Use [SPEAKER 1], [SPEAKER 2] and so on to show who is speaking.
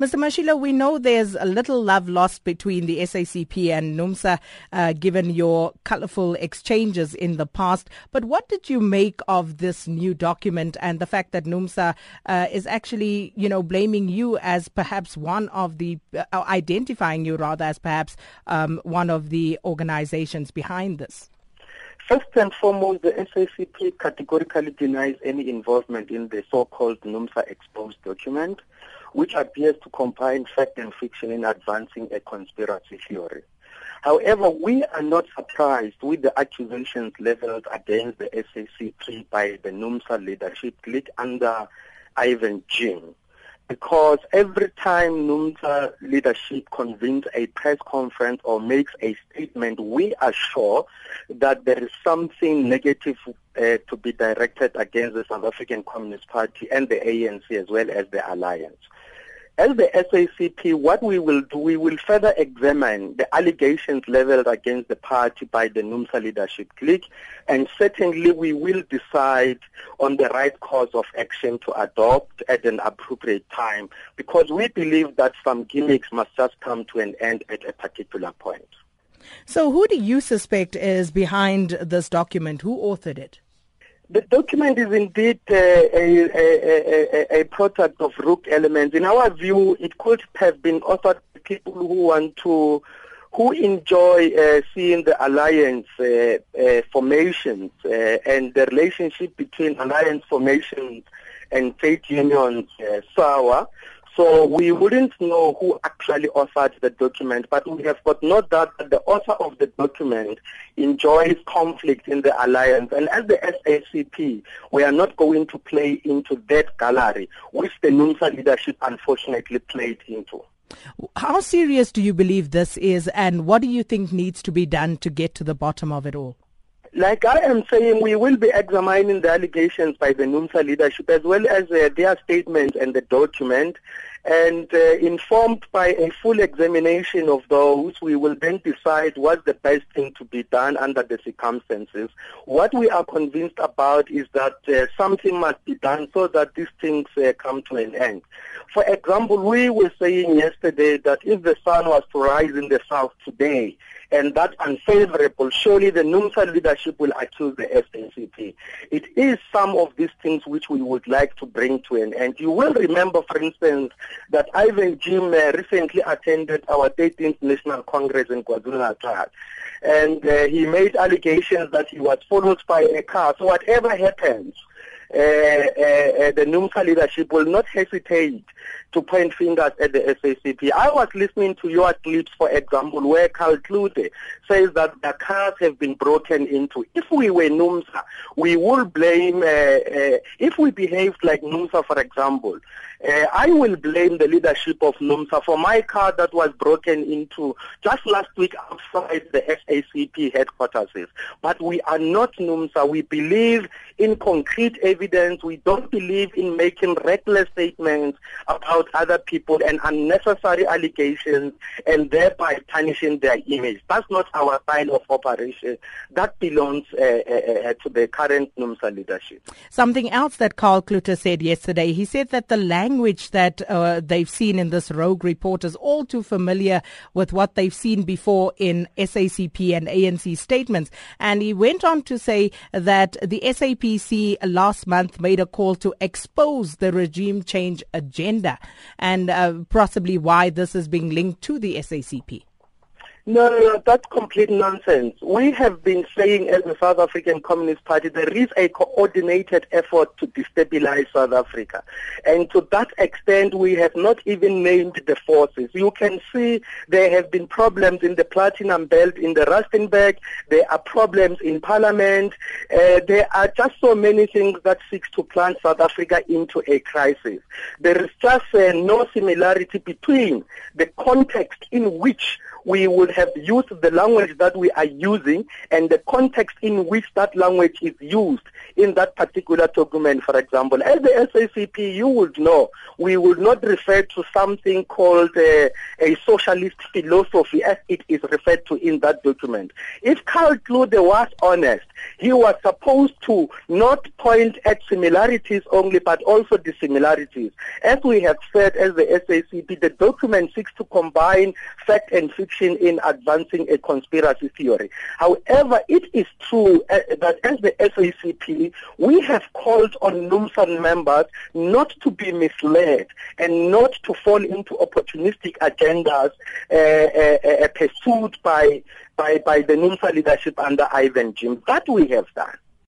[SPEAKER 1] Mr. Mashilo, we know there's a little love lost between the SACP and NUMSA, uh, given your colorful exchanges in the past. But what did you make of this new document and the fact that NUMSA uh, is actually, you know, blaming you as perhaps one of the, uh, identifying you rather as perhaps um, one of the organizations behind this?
[SPEAKER 2] First and foremost, the SACP categorically denies any involvement in the so-called NUMSA exposed document which appears to combine fact and fiction in advancing a conspiracy theory. However, we are not surprised with the accusations leveled against the SACP by the NUMSA leadership clique under Irvin Jim because every time NUMSA leadership convenes a press conference or makes a statement, we are sure that there is something negative uh, to be directed against the South African Communist Party and the ANC as well as the alliance. As the SACP, what we will do, we will further examine the allegations leveled against the party by the NUMSA leadership clique, and certainly we will decide on the right course of action to adopt at an appropriate time, because we believe that some gimmicks must just come to an end at a particular point.
[SPEAKER 1] So who do you suspect is behind this document? Who authored it?
[SPEAKER 2] The document is indeed uh, a, a, a, a, product of rogue elements. In our view, it could have been authored by people who want to, who enjoy uh, seeing the alliance uh, uh formations uh, and the relationship between alliance formations and trade unions uh, sour. So we wouldn't know who actually authored the document, but we have got no doubt that the author of the document enjoys conflict in the alliance. And as the SACP, we are not going to play into that gallery, which the NUMSA leadership unfortunately played into.
[SPEAKER 1] How serious do you believe this is, and what do you think needs to be done to get to the bottom of it all?
[SPEAKER 2] Like I am saying, we will be examining the allegations by the NUMSA leadership as well as uh, their statements and the document. And uh, informed by a full examination of those, we will then decide what's the best thing to be done under the circumstances. What we are convinced about is that uh, something must be done so that these things uh, come to an end. For example, we were saying yesterday that if the sun was to rise in the south today, and that's unfavorable. Surely the NUMSA leadership will accuse the SACP. It is some of these things which we would like to bring to an end. You will remember, for instance, that Irvin Jim uh, recently attended our 13th National Congress in KwaZulu-Natal. And uh, he made allegations that he was followed by a car. So whatever happens, uh, uh, uh, the NUMSA leadership will not hesitate to point fingers at the SACP. I was listening to your clips, for example, where Karl Cloete says that the cars have been broken into. If we were NUMSA, we would blame, uh, uh, if we behaved like NUMSA, for example, uh, I will blame the leadership of NUMSA for my car that was broken into just last week outside the SACP headquarters. But we are not NUMSA. We believe in concrete evidence. We don't believe in making reckless statements about other people and unnecessary allegations and thereby tarnishing their image. That's not our style of operation. That belongs uh, uh, uh to the current NUMSA leadership.
[SPEAKER 1] Something else that Karl Cloete said yesterday, he said that the language that uh, they've seen in this rogue report is all too familiar with what they've seen before in SACP and ANC statements. And he went on to say that the SACP last month made a call to expose the regime change agenda and uh, possibly why this is being linked to the SACP.
[SPEAKER 2] No, that's complete nonsense. We have been saying as the South African Communist Party there is a coordinated effort to destabilize South Africa. And to that extent, we have not even named the forces. You can see there have been problems in the Platinum Belt, in the Rustenburg. There are problems in Parliament. Uh, there are just so many things that seeks to plunge South Africa into a crisis. There is just uh, no similarity between the context in which we would have used the language that we are using and the context in which that language is used in that particular document, for example. As the SACP, you would know, we would not refer to something called uh, a socialist philosophy as it is referred to in that document. If Karl Cloete was honest, he was supposed to not point at similarities only, but also dissimilarities. As we have said as the SACP, the document seeks to combine fact and fiction in advancing a conspiracy theory. However, it is true uh, that as the SACP, we have called on NUMSAN members not to be misled and not to fall into opportunistic agendas uh, uh, uh, pursued by, by, by the NUMSA leadership under Irvin Jim. That we have done.